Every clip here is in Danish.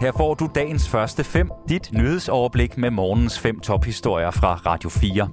Her får du dagens første fem, dit nyhedsoverblik med morgens fem tophistorier fra Radio 4.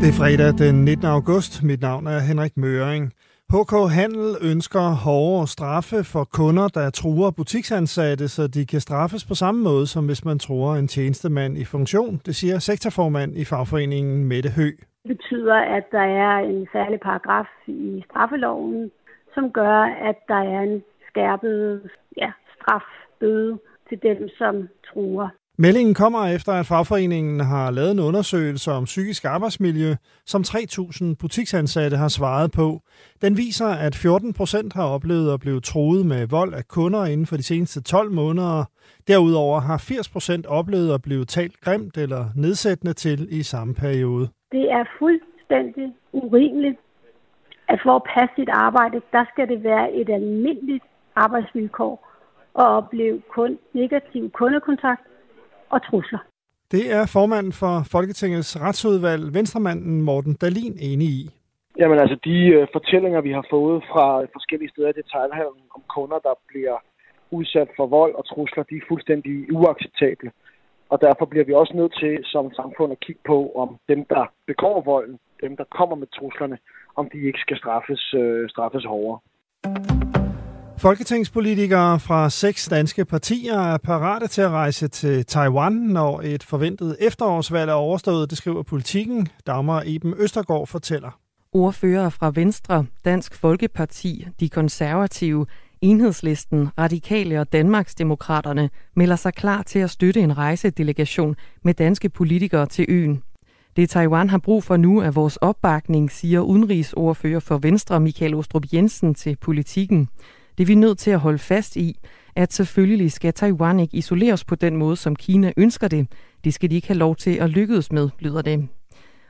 Det er fredag den 19. august. Mit navn er Henrik Møring. HK Handel ønsker hårdere straffe for kunder, der truer butiksansatte, så de kan straffes på samme måde, som hvis man truer en tjenestemand i funktion. Det siger sektorformand i fagforeningen Mette Hø. Det betyder, at der er en særlig paragraf i straffeloven, som gør, at der er en skærpet ja, strafbøde til dem, som truer. Meldingen kommer efter, at fagforeningen har lavet en undersøgelse om psykisk arbejdsmiljø, som 3.000 butiksansatte har svaret på. Den viser, at 14 procent har oplevet at blive truet med vold af kunder inden for de seneste 12 måneder. Derudover har 80 procent oplevet at blive talt grimt eller nedsættende til i samme periode. Det er fuldstændig urimeligt, at for at passe sit arbejde, der skal det være et almindeligt arbejdsvilkår og opleve kun negativ kundekontakt og trusler. Det er formanden for Folketingets retsudvalg, Venstremanden Morten Dalin, enig i. Jamen altså, de uh, fortællinger, vi har fået fra forskellige steder i detaljhandlen om kunder, der bliver udsat for vold og trusler, de er fuldstændig uacceptable. Og derfor bliver vi også nødt til som samfund at kigge på, om dem, der begår volden, dem, der kommer med truslerne, om de ikke skal straffes, uh, straffes hårdere. Folketingspolitikere fra seks danske partier er parate til at rejse til Taiwan, når et forventet efterårsvalg er overstået, det skriver politikken. Dagmar Eben Østergaard fortæller. Ordfører fra Venstre, Dansk Folkeparti, De Konservative, Enhedslisten, Radikale og Danmarksdemokraterne melder sig klar til at støtte en rejsedelegation med danske politikere til øen. Det Taiwan har brug for nu er vores opbakning, siger udenrigsordfører for Venstre Michael Ostrup Jensen til politikken. Det er vi nødt til at holde fast i, at selvfølgelig skal Taiwan ikke isoleres på den måde, som Kina ønsker det. Det skal de ikke have lov til at lykkes med, lyder det.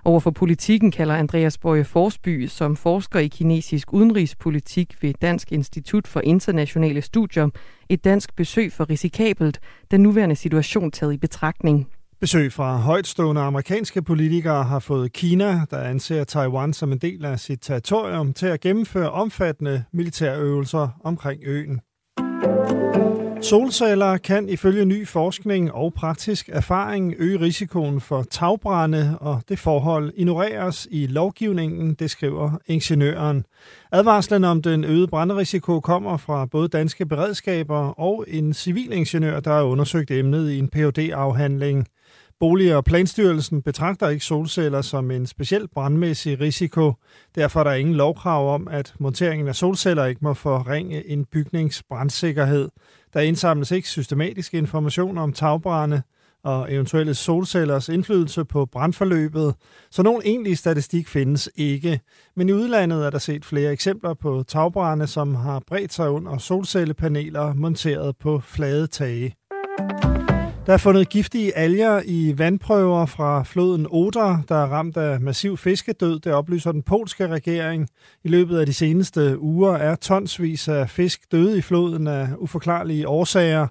Overfor politikken kalder Andreas Bøje Forsby, som forsker i kinesisk udenrigspolitik ved Dansk Institut for Internationale Studier, et dansk besøg for risikabelt, den nuværende situation taget i betragtning. Besøg fra højtstående amerikanske politikere har fået Kina, der anser Taiwan som en del af sit territorium, til at gennemføre omfattende militærøvelser omkring øen. Solceller kan ifølge ny forskning og praktisk erfaring øge risikoen for tagbrænde, og det forhold ignoreres i lovgivningen, det skriver ingeniøren. Advarslen om den øgede brænderisiko kommer fra både danske beredskaber og en civilingeniør, der har undersøgt emnet i en phd afhandling Bolig- og Planstyrelsen betragter ikke solceller som en speciel brandmæssig risiko. Derfor er der ingen lovkrav om, at monteringen af solceller ikke må forringe en bygnings brandsikkerhed. Der indsamles ikke systematisk information om tagbrænde og eventuelle solcellers indflydelse på brandforløbet, så nogen egentlig statistik findes ikke. Men i udlandet er der set flere eksempler på tagbrænde, som har bredt sig under solcellepaneler monteret på flade tage. Der er fundet giftige alger i vandprøver fra floden Oder, der er ramt af massiv fiskedød. Det oplyser den polske regering. I løbet af de seneste uger er tonsvis af fisk døde i floden af uforklarlige årsager.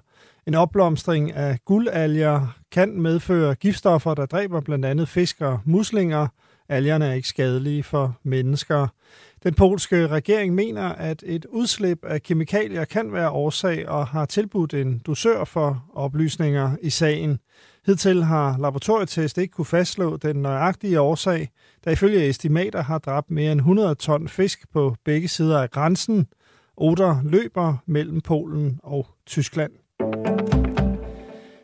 En opblomstring af guldalger kan medføre giftstoffer, der dræber blandt andet fisk og muslinger. Algerne er ikke skadelige for mennesker. Den polske regering mener, at et udslip af kemikalier kan være årsag og har tilbudt en dusør for oplysninger i sagen. Hidtil har laboratorietest ikke kunne fastslå den nøjagtige årsag, der ifølge estimater har dræbt mere end 100 ton fisk på begge sider af grænsen. Oder løber mellem Polen og Tyskland.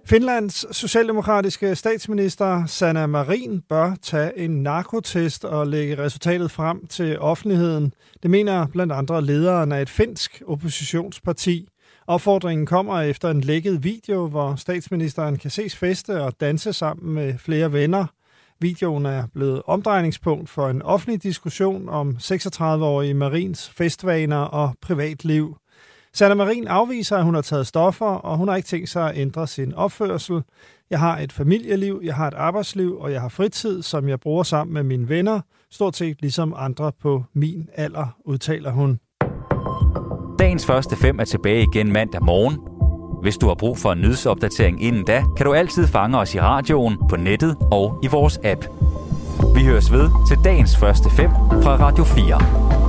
Finlands socialdemokratiske statsminister Sanna Marin bør tage en narkotest og lægge resultatet frem til offentligheden. Det mener blandt andre lederen af et finsk oppositionsparti. Opfordringen kommer efter en lækket video, hvor statsministeren kan ses feste og danse sammen med flere venner. Videoen er blevet omdrejningspunkt for en offentlig diskussion om 36-årige Marins festvaner og privatliv. Sanna Marin afviser, at hun har taget stoffer, og hun har ikke tænkt sig at ændre sin opførsel. Jeg har et familieliv, jeg har et arbejdsliv, og jeg har fritid, som jeg bruger sammen med mine venner, stort set ligesom andre på min alder, udtaler hun. Dagens første fem er tilbage igen mandag morgen. Hvis du har brug for en nyhedsopdatering inden da, kan du altid fange os i radioen, på nettet og i vores app. Vi høres ved til dagens første fem fra Radio 4.